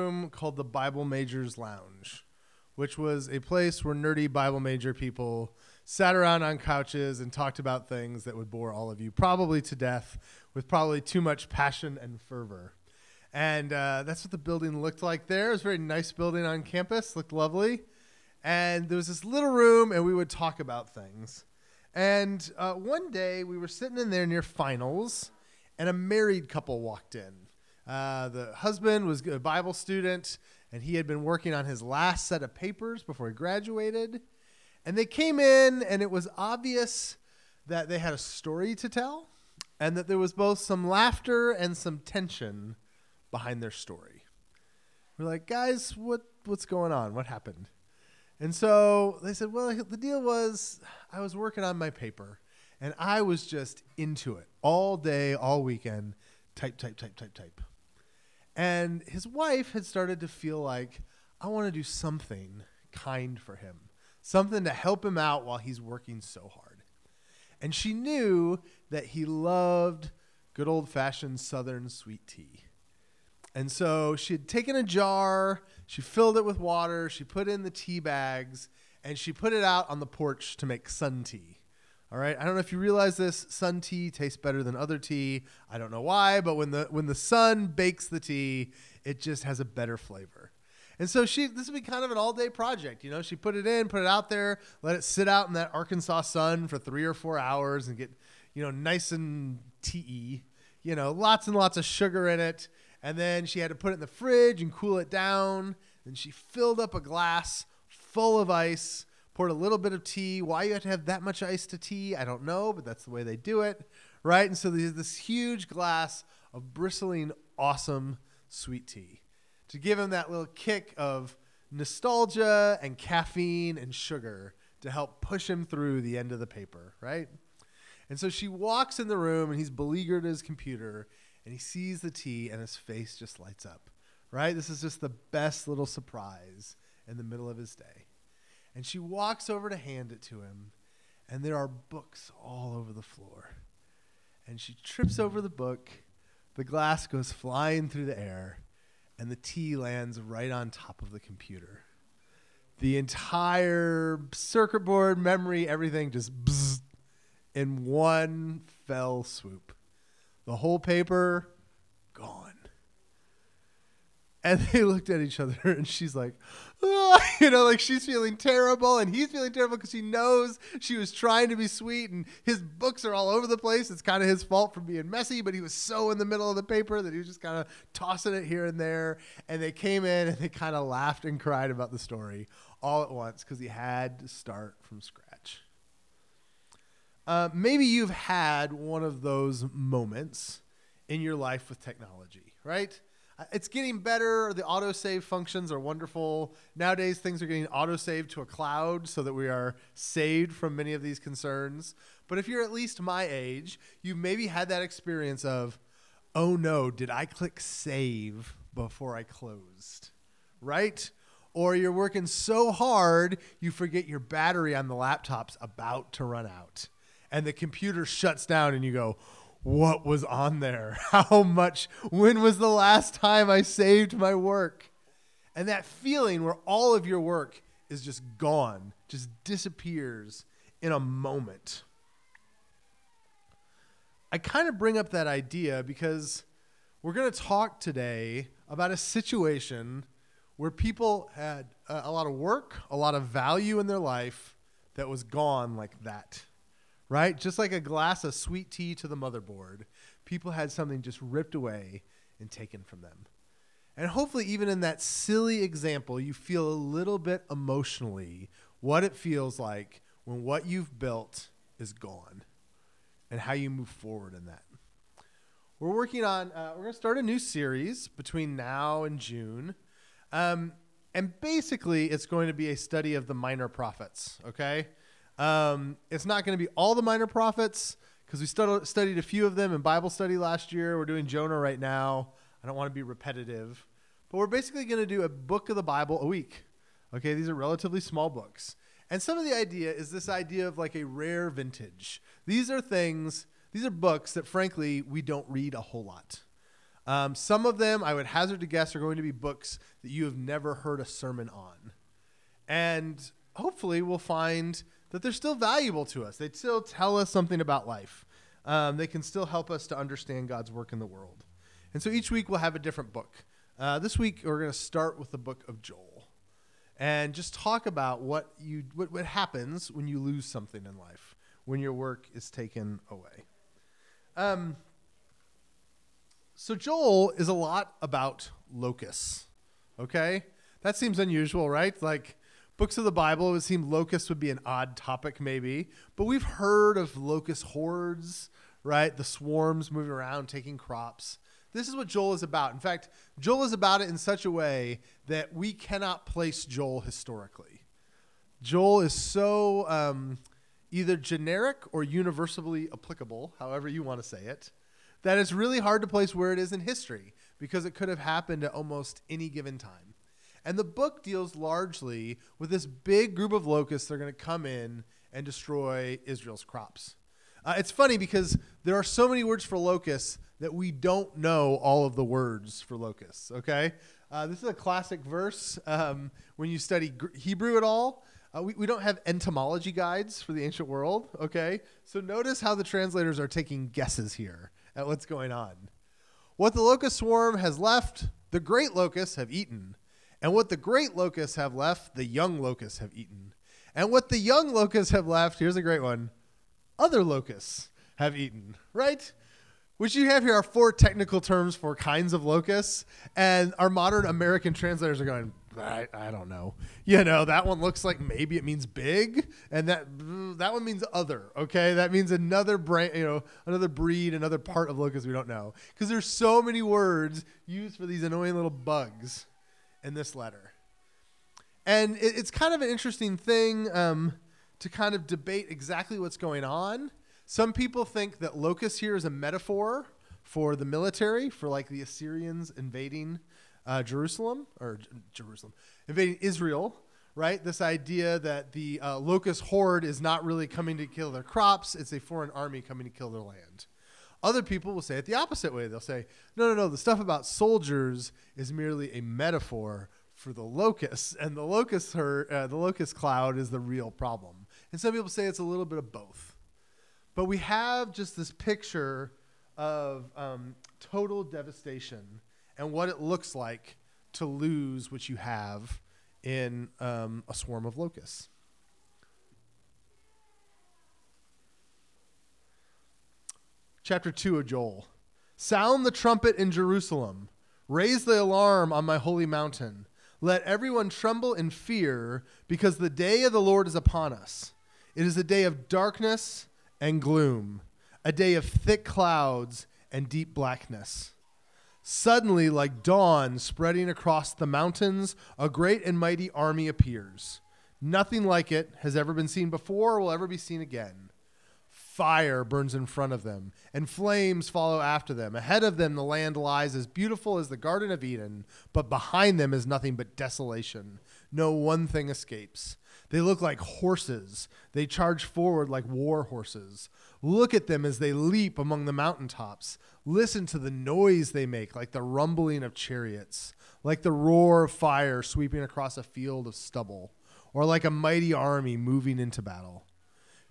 room called the Bible Majors Lounge, which was a place where nerdy Bible major people sat around on couches and talked about things that would bore all of you probably to death with probably too much passion and fervor. And uh, that's what the building looked like there. It was a very nice building on campus, looked lovely. And there was this little room, and we would talk about things. And uh, one day we were sitting in there near finals, and a married couple walked in. Uh, the husband was a Bible student, and he had been working on his last set of papers before he graduated. And they came in, and it was obvious that they had a story to tell, and that there was both some laughter and some tension behind their story. We're like, guys, what what's going on? What happened? And so they said, well, the deal was I was working on my paper, and I was just into it all day, all weekend, type, type, type, type, type. And his wife had started to feel like, I want to do something kind for him, something to help him out while he's working so hard. And she knew that he loved good old fashioned Southern sweet tea. And so she had taken a jar, she filled it with water, she put in the tea bags, and she put it out on the porch to make sun tea. All right. I don't know if you realize this. Sun tea tastes better than other tea. I don't know why, but when the when the sun bakes the tea, it just has a better flavor. And so she this would be kind of an all day project. You know, she put it in, put it out there, let it sit out in that Arkansas sun for three or four hours and get, you know, nice and tea. You know, lots and lots of sugar in it. And then she had to put it in the fridge and cool it down. Then she filled up a glass full of ice poured a little bit of tea. Why you have to have that much ice to tea, I don't know, but that's the way they do it, right? And so there's this huge glass of bristling, awesome sweet tea to give him that little kick of nostalgia and caffeine and sugar to help push him through the end of the paper, right? And so she walks in the room and he's beleaguered his computer and he sees the tea and his face just lights up, right? This is just the best little surprise in the middle of his day. And she walks over to hand it to him, and there are books all over the floor. And she trips over the book, the glass goes flying through the air, and the tea lands right on top of the computer. The entire circuit board, memory, everything just bzzz, in one fell swoop. The whole paper gone. And they looked at each other, and she's like, oh, you know, like she's feeling terrible, and he's feeling terrible because he knows she was trying to be sweet, and his books are all over the place. It's kind of his fault for being messy, but he was so in the middle of the paper that he was just kind of tossing it here and there. And they came in and they kind of laughed and cried about the story all at once because he had to start from scratch. Uh, maybe you've had one of those moments in your life with technology, right? It's getting better. The autosave functions are wonderful. Nowadays, things are getting autosaved to a cloud so that we are saved from many of these concerns. But if you're at least my age, you maybe had that experience of, oh no, did I click save before I closed? Right? Or you're working so hard, you forget your battery on the laptop's about to run out. And the computer shuts down, and you go, what was on there, how much, when was the last time I saved my work? And that feeling where all of your work is just gone, just disappears in a moment. I kind of bring up that idea because we're going to talk today about a situation where people had a lot of work, a lot of value in their life that was gone like that right? Just like a glass of sweet tea to the motherboard, people had something just ripped away and taken from them. And hopefully, even in that silly example, you feel a little bit emotionally what it feels like when what you've built is gone and how you move forward in that. We're working on, uh, we're going to start a new series between now and June. Um, and basically, it's going to be a study of the minor prophets, okay? Um, it's not going to be all the minor prophets because we stud- studied a few of them in Bible study last year. We're doing Jonah right now. I don't want to be repetitive, but we're basically going to do a book of the Bible a week. Okay, these are relatively small books. And some of the idea is this idea of like a rare vintage. These are things, these are books that frankly we don't read a whole lot. Um, some of them, I would hazard to guess, are going to be books that you have never heard a sermon on. And hopefully, we'll find that they're still valuable to us. They still tell us something about life. Um, they can still help us to understand God's work in the world. And so each week, we'll have a different book. Uh, this week, we're going to start with the book of Joel and just talk about what, you, what, what happens when you lose something in life, when your work is taken away. Um, so Joel is a lot about locusts. Okay? That seems unusual, right? Like books of the Bible, it would seem locusts would be an odd topic, maybe. But we've heard of locust hordes, right? The swarms moving around, taking crops. This is what Joel is about. In fact, Joel is about it in such a way that we cannot place Joel historically. Joel is so um, either generic or universally applicable, however you want to say it, that it's really hard to place where it is in history because it could have happened at almost any given time. And the book deals largely with this big group of locusts that are going to come in and destroy Israel's crops. Uh, it's funny because there are so many words for locusts that we don't know all of the words for locusts, okay? Uh, this is a classic verse. Um, when you study Hebrew at all, uh, we, we don't have entomology guides for the ancient world, okay? So notice how the translators are taking guesses here at what's going on. What the locust swarm has left, the great locusts have eaten. And what the great locusts have left, the young locusts have eaten. And what the young locusts have left, here's a great one other locusts have eaten, right? Which you have here are four technical terms for kinds of locusts. And our modern American translators are going, I, I don't know. You know, that one looks like maybe it means big, and that mm, that one means other. Okay, that means another brain, you know, another breed, another part of locusts we don't know. Because there's so many words used for these annoying little bugs in this letter, and it, it's kind of an interesting thing um, to kind of debate exactly what's going on. Some people think that locust here is a metaphor for the military, for like the Assyrians invading uh, Jerusalem or J- Jerusalem, invading Israel, right? This idea that the uh, locust horde is not really coming to kill their crops, it's a foreign army coming to kill their land. Other people will say it the opposite way. They'll say, no, no, no, the stuff about soldiers is merely a metaphor for the locusts, and the locust herd, uh, the locust cloud is the real problem. And some people say it's a little bit of both. But we have just this picture of um, total devastation and what it looks like to lose what you have in um, a swarm of locusts. Chapter 2 of Joel. Sound the trumpet in Jerusalem. Raise the alarm on my holy mountain. Let everyone tremble in fear, because the day of the Lord is upon us. It is a day of darkness and gloom, a day of thick clouds and deep blackness. Suddenly, like dawn spreading across the mountains, a great and mighty army appears. Nothing like it has ever been seen before or will ever be seen again. Fire burns in front of them, and flames follow after them. Ahead of them, the land lies as beautiful as the Garden of Eden, but behind them is nothing but desolation. No one thing escapes. They look like horses. They charge forward like war horses. Look at them as they leap among the mountaintops. Listen to the noise they make, like the rumbling of chariots, like the roar of fire sweeping across a field of stubble, or like a mighty army moving into battle.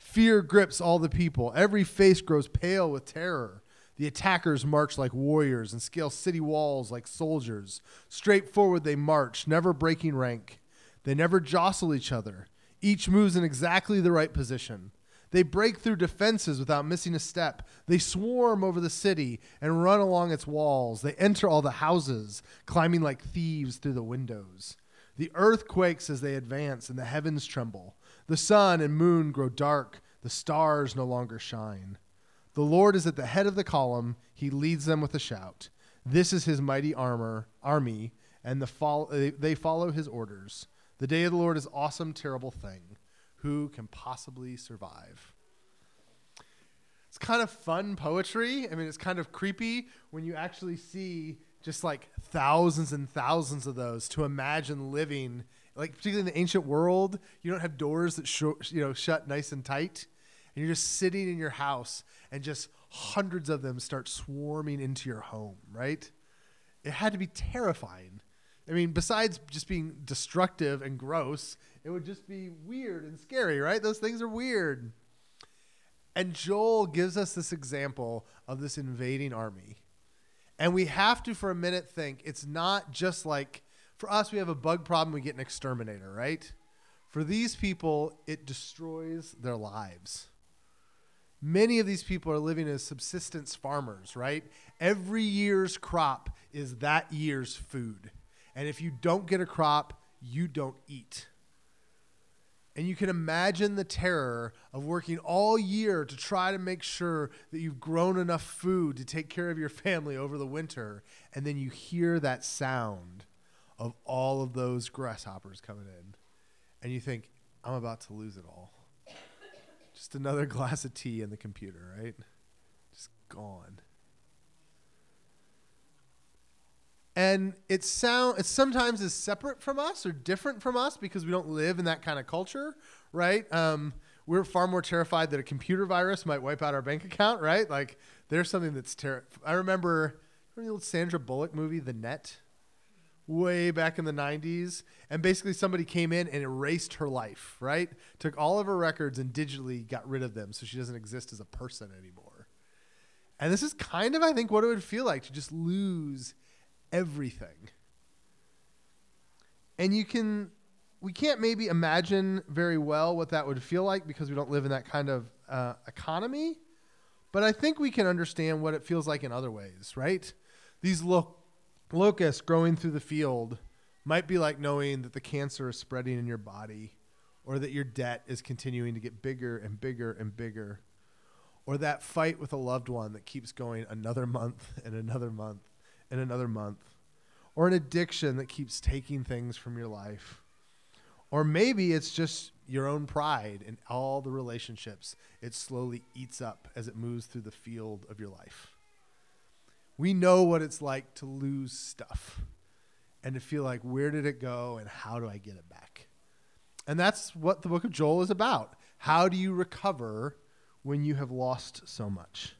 Fear grips all the people. Every face grows pale with terror. The attackers march like warriors and scale city walls like soldiers. Straight forward they march, never breaking rank. They never jostle each other. Each moves in exactly the right position. They break through defenses without missing a step. They swarm over the city and run along its walls. They enter all the houses, climbing like thieves through the windows. The earth quakes as they advance, and the heavens tremble. The sun and moon grow dark. The stars no longer shine. The Lord is at the head of the column. He leads them with a shout. This is his mighty armor, army, and the they follow his orders. The day of the Lord is awesome, terrible thing. Who can possibly survive? It's kind of fun poetry. I mean, it's kind of creepy when you actually see just like thousands and thousands of those to imagine living like particularly in the ancient world you don't have doors that sh- you know shut nice and tight and you're just sitting in your house and just hundreds of them start swarming into your home right it had to be terrifying. I mean, besides just being destructive and gross, it would just be weird and scary, right? Those things are weird. And Joel gives us this example of this invading army. And we have to, for a minute, think it's not just like for us, we have a bug problem, we get an exterminator, right? For these people, it destroys their lives. Many of these people are living as subsistence farmers, right? Every year's crop is that year's food. And if you don't get a crop, you don't eat. And you can imagine the terror of working all year to try to make sure that you've grown enough food to take care of your family over the winter. And then you hear that sound of all of those grasshoppers coming in. And you think, I'm about to lose it all. Just another glass of tea in the computer, right? Just gone. and it sound it sometimes is separate from us or different from us because we don't live in that kind of culture, right? Um, we're far more terrified that a computer virus might wipe out our bank account, right? Like there's something that's terrible. I remember, remember the old Sandra Bullock movie, The Net, way back in the 90s, and basically somebody came in and erased her life, right? Took all of her records and digitally got rid of them, so she doesn't exist as a person anymore. And this is kind of, I think, what it would feel like to just lose everything. And you can, we can't maybe imagine very well what that would feel like because we don't live in that kind of uh, economy. But I think we can understand what it feels like in other ways, right? These lo- locusts growing through the field might be like knowing that the cancer is spreading in your body or that your debt is continuing to get bigger and bigger and bigger or that fight with a loved one that keeps going another month and another month and another month, or an addiction that keeps taking things from your life. Or maybe it's just your own pride in all the relationships it slowly eats up as it moves through the field of your life. We know what it's like to lose stuff and to feel like, where did it go and how do I get it back? And that's what the book of Joel is about. How do you recover when you have lost so much?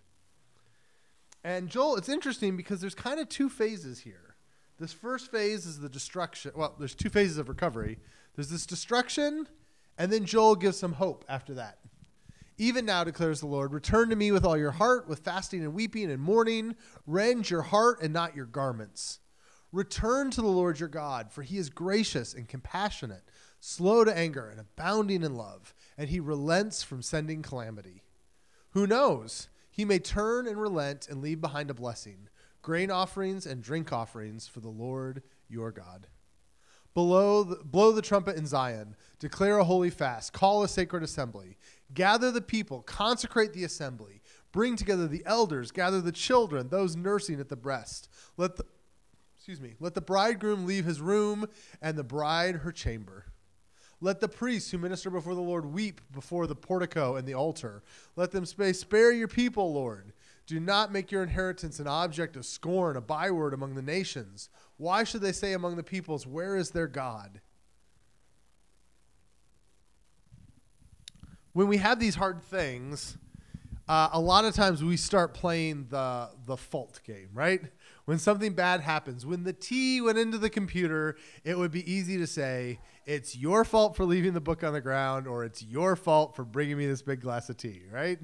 And Joel, it's interesting because there's kind of two phases here. This first phase is the destruction. Well, there's two phases of recovery. There's this destruction, and then Joel gives some hope after that. Even now, declares the Lord, return to me with all your heart, with fasting and weeping and mourning. Rend your heart and not your garments. Return to the Lord your God, for he is gracious and compassionate, slow to anger and abounding in love, and he relents from sending calamity. Who knows? He may turn and relent and leave behind a blessing, grain offerings and drink offerings for the Lord your God. Below the, blow the trumpet in Zion, declare a holy fast, call a sacred assembly, gather the people, consecrate the assembly, bring together the elders, gather the children, those nursing at the breast. Let the excuse me, let the bridegroom leave his room and the bride her chamber. Let the priests who minister before the Lord weep before the portico and the altar. Let them say, Spare your people, Lord. Do not make your inheritance an object of scorn, a byword among the nations. Why should they say among the peoples, Where is their God? When we have these hard things, uh, a lot of times we start playing the the fault game, right? When something bad happens, when the tea went into the computer, it would be easy to say, it's your fault for leaving the book on the ground or it's your fault for bringing me this big glass of tea, right?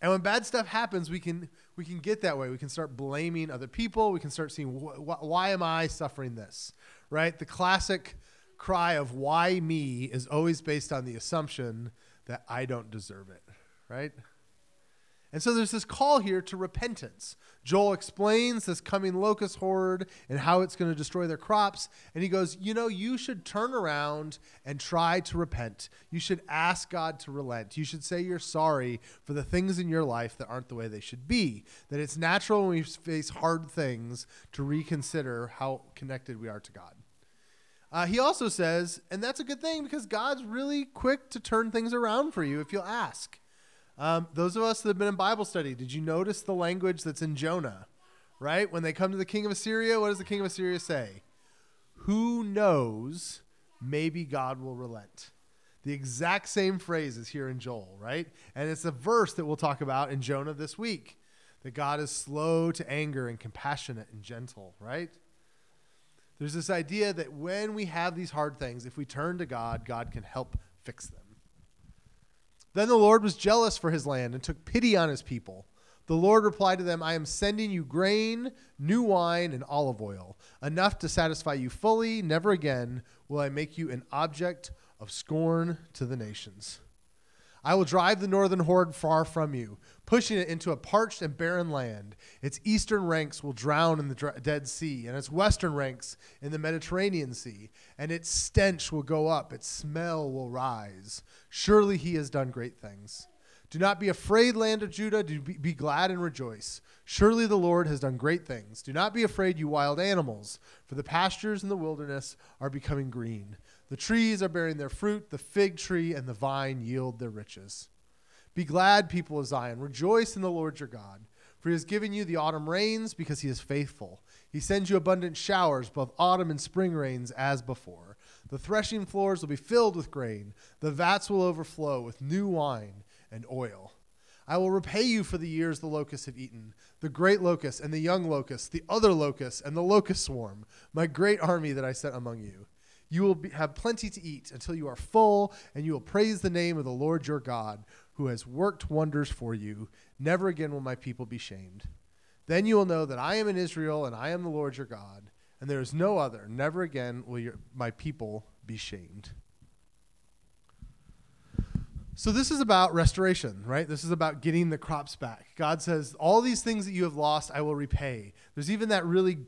And when bad stuff happens, we can we can get that way. We can start blaming other people. We can start seeing wh- wh- why am I suffering this, right? The classic cry of why me is always based on the assumption that I don't deserve it, right? And so there's this call here to repentance. Joel explains this coming locust horde and how it's going to destroy their crops. And he goes, You know, you should turn around and try to repent. You should ask God to relent. You should say you're sorry for the things in your life that aren't the way they should be. That it's natural when we face hard things to reconsider how connected we are to God. Uh, he also says, and that's a good thing because God's really quick to turn things around for you if you'll ask. Um, those of us that have been in Bible study, did you notice the language that's in Jonah? Right? When they come to the king of Assyria, what does the king of Assyria say? Who knows? Maybe God will relent. The exact same phrase is here in Joel, right? And it's a verse that we'll talk about in Jonah this week. that God is slow to anger and compassionate and gentle, right? There's this idea that when we have these hard things, if we turn to God, God can help fix them. Then the Lord was jealous for his land and took pity on his people. The Lord replied to them, I am sending you grain, new wine, and olive oil, enough to satisfy you fully. Never again will I make you an object of scorn to the nations. I will drive the northern horde far from you, pushing it into a parched and barren land. Its eastern ranks will drown in the Dead Sea, and its western ranks in the Mediterranean Sea. And its stench will go up, its smell will rise. Surely he has done great things. Do not be afraid, land of Judah. Do be, be glad and rejoice. Surely the Lord has done great things. Do not be afraid, you wild animals, for the pastures in the wilderness are becoming green. The trees are bearing their fruit, the fig tree and the vine yield their riches. Be glad, people of Zion. Rejoice in the Lord your God, for he has given you the autumn rains because he is faithful. He sends you abundant showers, both autumn and spring rains, as before. The threshing floors will be filled with grain, the vats will overflow with new wine and oil. I will repay you for the years the locusts have eaten, the great locust and the young locust, the other locust and the locust swarm, my great army that I sent among you. You will be, have plenty to eat until you are full, and you will praise the name of the Lord your God, who has worked wonders for you. Never again will my people be shamed. Then you will know that I am in Israel, and I am the Lord your God, and there is no other. Never again will your, my people be shamed. So, this is about restoration, right? This is about getting the crops back. God says, All these things that you have lost, I will repay. There's even that really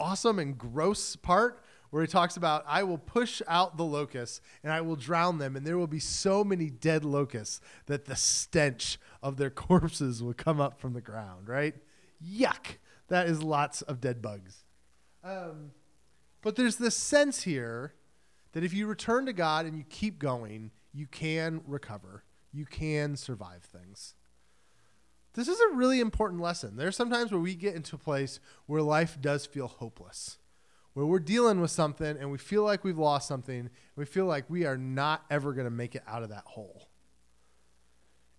awesome and gross part where he talks about, I will push out the locusts and I will drown them, and there will be so many dead locusts that the stench of their corpses will come up from the ground, right? Yuck. That is lots of dead bugs. Um, but there's this sense here that if you return to God and you keep going, you can recover, you can survive things. This is a really important lesson. There's sometimes where we get into a place where life does feel hopeless where we're dealing with something and we feel like we've lost something, we feel like we are not ever going to make it out of that hole.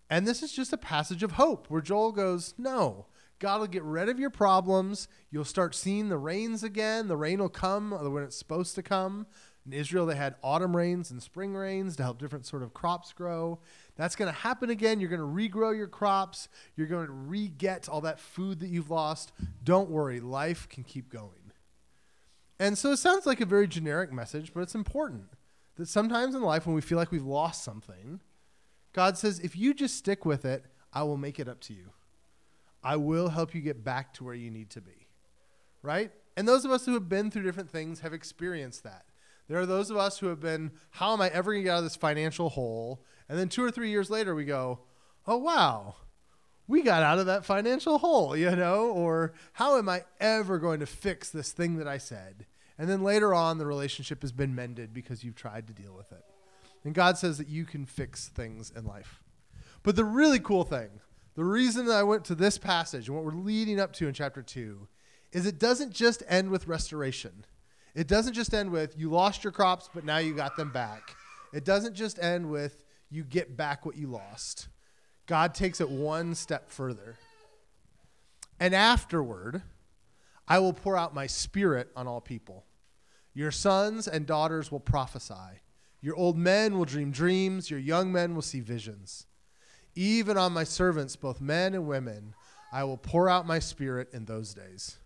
And this is just a passage of hope where Joel goes, No, God will get rid of your problems. You'll start seeing the rains again. The rain will come when it's supposed to come. In Israel, they had autumn rains and spring rains to help different sort of crops grow. That's going to happen again. You're going to regrow your crops. You're going to re get all that food that you've lost. Don't worry, life can keep going. And so it sounds like a very generic message, but it's important that sometimes in life when we feel like we've lost something, God says, if you just stick with it, I will make it up to you. I will help you get back to where you need to be. Right? And those of us who have been through different things have experienced that. There are those of us who have been, how am I ever going to get out of this financial hole? And then two or three years later, we go, oh, wow, we got out of that financial hole, you know? Or how am I ever going to fix this thing that I said? And then later on, the relationship has been mended because you've tried to deal with it. And God says that you can fix things in life. But the really cool thing, the reason that I went to this passage and what we're leading up to in chapter 2 is it doesn't just end with restoration. It doesn't just end with you lost your crops, but now you got them back. It doesn't just end with you get back what you lost. God takes it one step further. And afterward, I will pour out my spirit on all people. Your sons and daughters will prophesy. Your old men will dream dreams. Your young men will see visions. Even on my servants, both men and women, I will pour out my spirit in those days.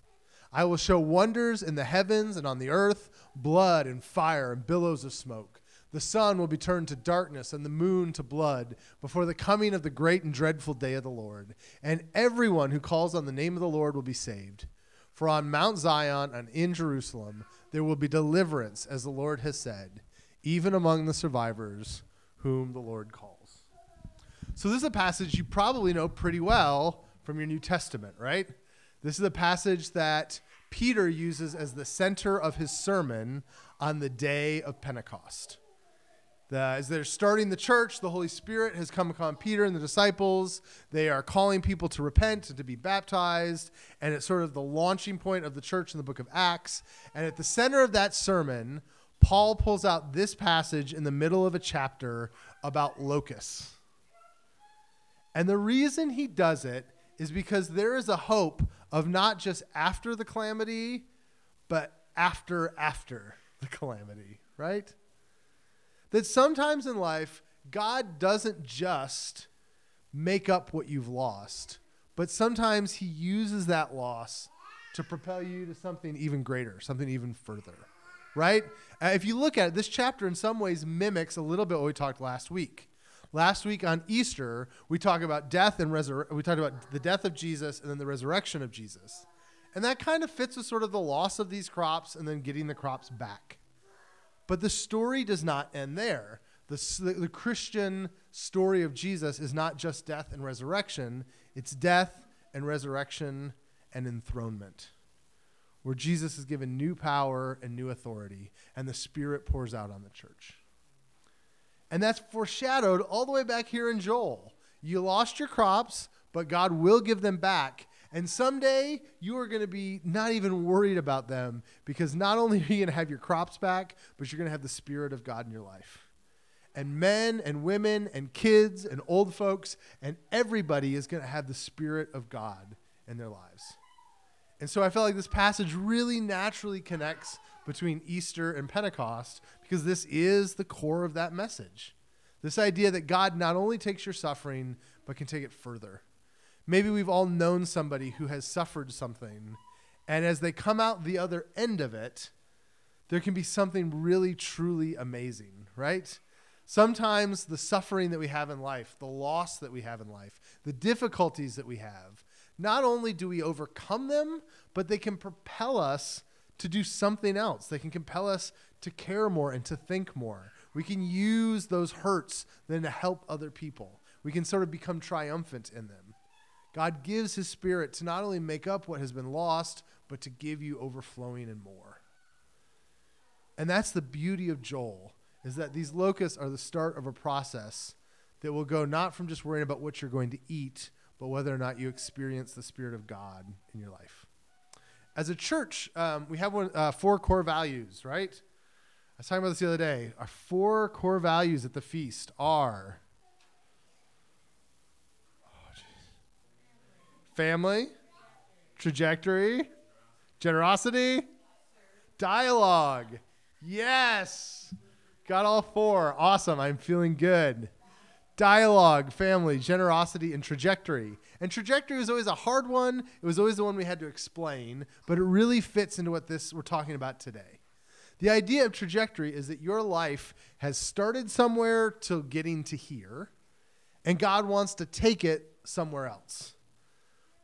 I will show wonders in the heavens and on the earth, blood and fire and billows of smoke. The sun will be turned to darkness and the moon to blood before the coming of the great and dreadful day of the Lord. And everyone who calls on the name of the Lord will be saved. For on Mount Zion and in Jerusalem there will be deliverance, as the Lord has said, even among the survivors whom the Lord calls. So, this is a passage you probably know pretty well from your New Testament, right? This is a passage that Peter uses as the center of his sermon on the day of Pentecost. The, as they're starting the church, the Holy Spirit has come upon Peter and the disciples. They are calling people to repent and to be baptized. And it's sort of the launching point of the church in the book of Acts. And at the center of that sermon, Paul pulls out this passage in the middle of a chapter about locusts. And the reason he does it is because there is a hope of not just after the calamity, but after after the calamity, right? That sometimes in life, God doesn't just make up what you've lost, but sometimes He uses that loss to propel you to something even greater, something even further, right? Uh, if you look at it, this chapter in some ways mimics a little bit what we talked last week. Last week on Easter, we talked about death and resur- we talked about the death of Jesus and then the resurrection of Jesus. And that kind of fits with sort of the loss of these crops and then getting the crops back. But the story does not end there. The, the, Christian story of Jesus is not just death and resurrection, it's death and resurrection and enthronement, where Jesus is given new power and new authority, and the Spirit pours out on the church. And that's foreshadowed all the way back here in Joel. You lost your crops, but God will give them back. And someday you are going to be not even worried about them because not only are you going to have your crops back, but you're going to have the Spirit of God in your life. And men and women and kids and old folks and everybody is going to have the Spirit of God in their lives. And so I felt like this passage really naturally connects between Easter and Pentecost because this is the core of that message. This idea that God not only takes your suffering, but can take it further. Maybe we've all known somebody who has suffered something, and as they come out the other end of it, there can be something really, truly amazing, right? Sometimes the suffering that we have in life, the loss that we have in life, the difficulties that we have, not only do we overcome them, but they can propel us to do something else. They can compel us to care more and to think more. We can use those hurts then to help other people. We can sort of become triumphant in them. God gives his spirit to not only make up what has been lost, but to give you overflowing and more. And that's the beauty of Joel, is that these locusts are the start of a process that will go not from just worrying about what you're going to eat, but whether or not you experience the Spirit of God in your life. As a church, um, we have one, uh, four core values, right? I was talking about this the other day. Our four core values at the feast are family, trajectory, generosity, dialogue. Yes. Got all four. Awesome. I'm feeling good dialogue, family, generosity, and trajectory. And trajectory was always a hard one. It was always the one we had to explain, but it really fits into what this we're talking about today. The idea of trajectory is that your life has started somewhere to getting to here, and God wants to take it somewhere else.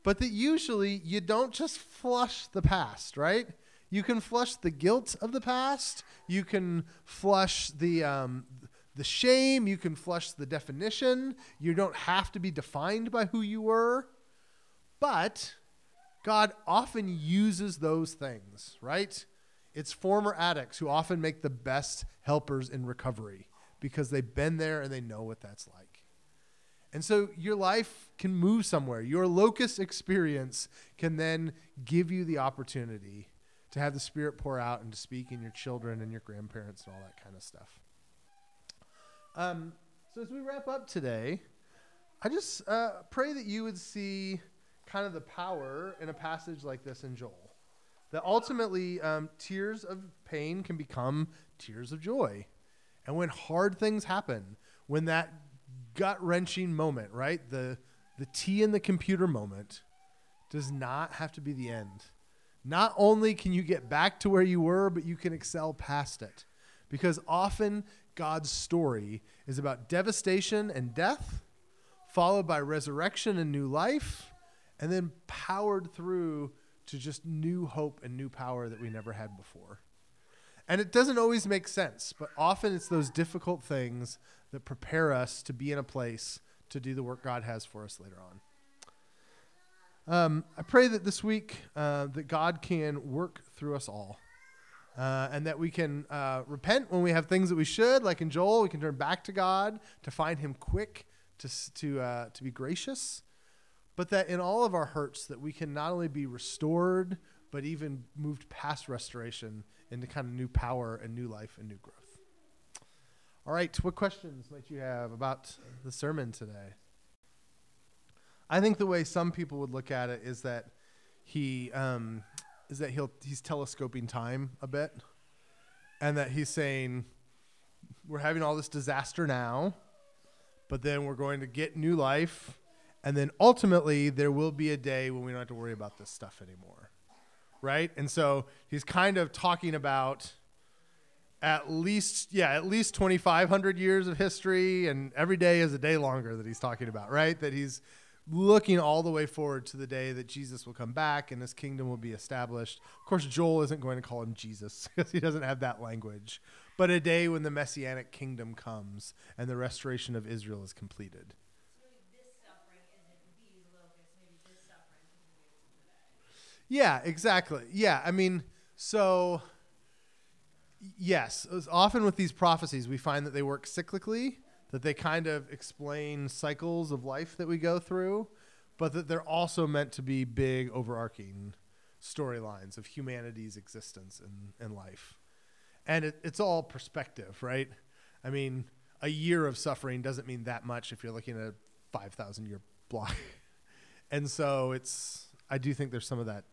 But that usually you don't just flush the past, right? You can flush the guilt of the past. You can flush the um, the shame, you can flush the definition. You don't have to be defined by who you were. But God often uses those things, right? It's former addicts who often make the best helpers in recovery because they've been there and they know what that's like. And so your life can move somewhere. Your locust experience can then give you the opportunity to have the Spirit pour out and to speak in your children and your grandparents and all that kind of stuff. Um, so as we wrap up today, I just uh, pray that you would see kind of the power in a passage like this in Joel. That ultimately, um, tears of pain can become tears of joy. And when hard things happen, when that gut wrenching moment, right? The, the tea in the computer moment does not have to be the end. Not only can you get back to where you were, but you can excel past it. Because often God's story is about devastation and death, followed by resurrection and new life, and then powered through to just new hope and new power that we never had before. And it doesn't always make sense, but often it's those difficult things that prepare us to be in a place to do the work God has for us later on. Um, I pray that this week uh, that God can work through us all. Uh, and that we can uh, repent when we have things that we should, like in Joel, we can turn back to God to find Him quick, to to uh, to be gracious, but that in all of our hurts, that we can not only be restored, but even moved past restoration into kind of new power and new life and new growth. All right, what questions might you have about the sermon today? I think the way some people would look at it is that he um, is that he'll he's telescoping time a bit, and that he's saying we're having all this disaster now, but then we're going to get new life, and then ultimately there will be a day when we don't have to worry about this stuff anymore, right? And so he's kind of talking about at least yeah at least 2500 years of history and every day is a day longer that he's talking about right? That he's looking all the way forward to the day that jesus will come back and his kingdom will be established. Of course joel isn't going to call him jesus because he doesn't have that language. But a day when the messianic kingdom comes and the restoration of israel is completed yeah exactly yeah i mean so yes, often with these prophecies, we find that they work cyclically, that they kind of explain cycles of life that we go through, but that they're also meant to be big, overarching storylines of humanity's existence and, and life. And it, it's all perspective, right? I mean, a year of suffering doesn't mean that much if you're looking at a 5,000 year block. and so it's, I do think there's some of that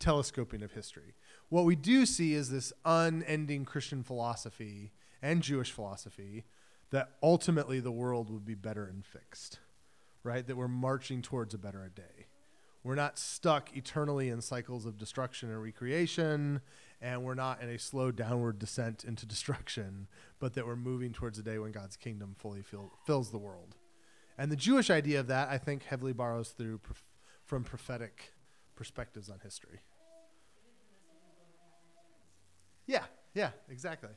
telescoping of history. What we do see is this unending Christian philosophy and Jewish philosophy that ultimately the world would be better and fixed, right? That we're marching towards a better day. We're not stuck eternally in cycles of destruction and recreation, and we're not in a slow downward descent into destruction, but that we're moving towards a day when God's kingdom fully fill, fills the world. And the Jewish idea of that, I think, heavily borrows through from prophetic perspectives on history. Yeah, yeah, exactly.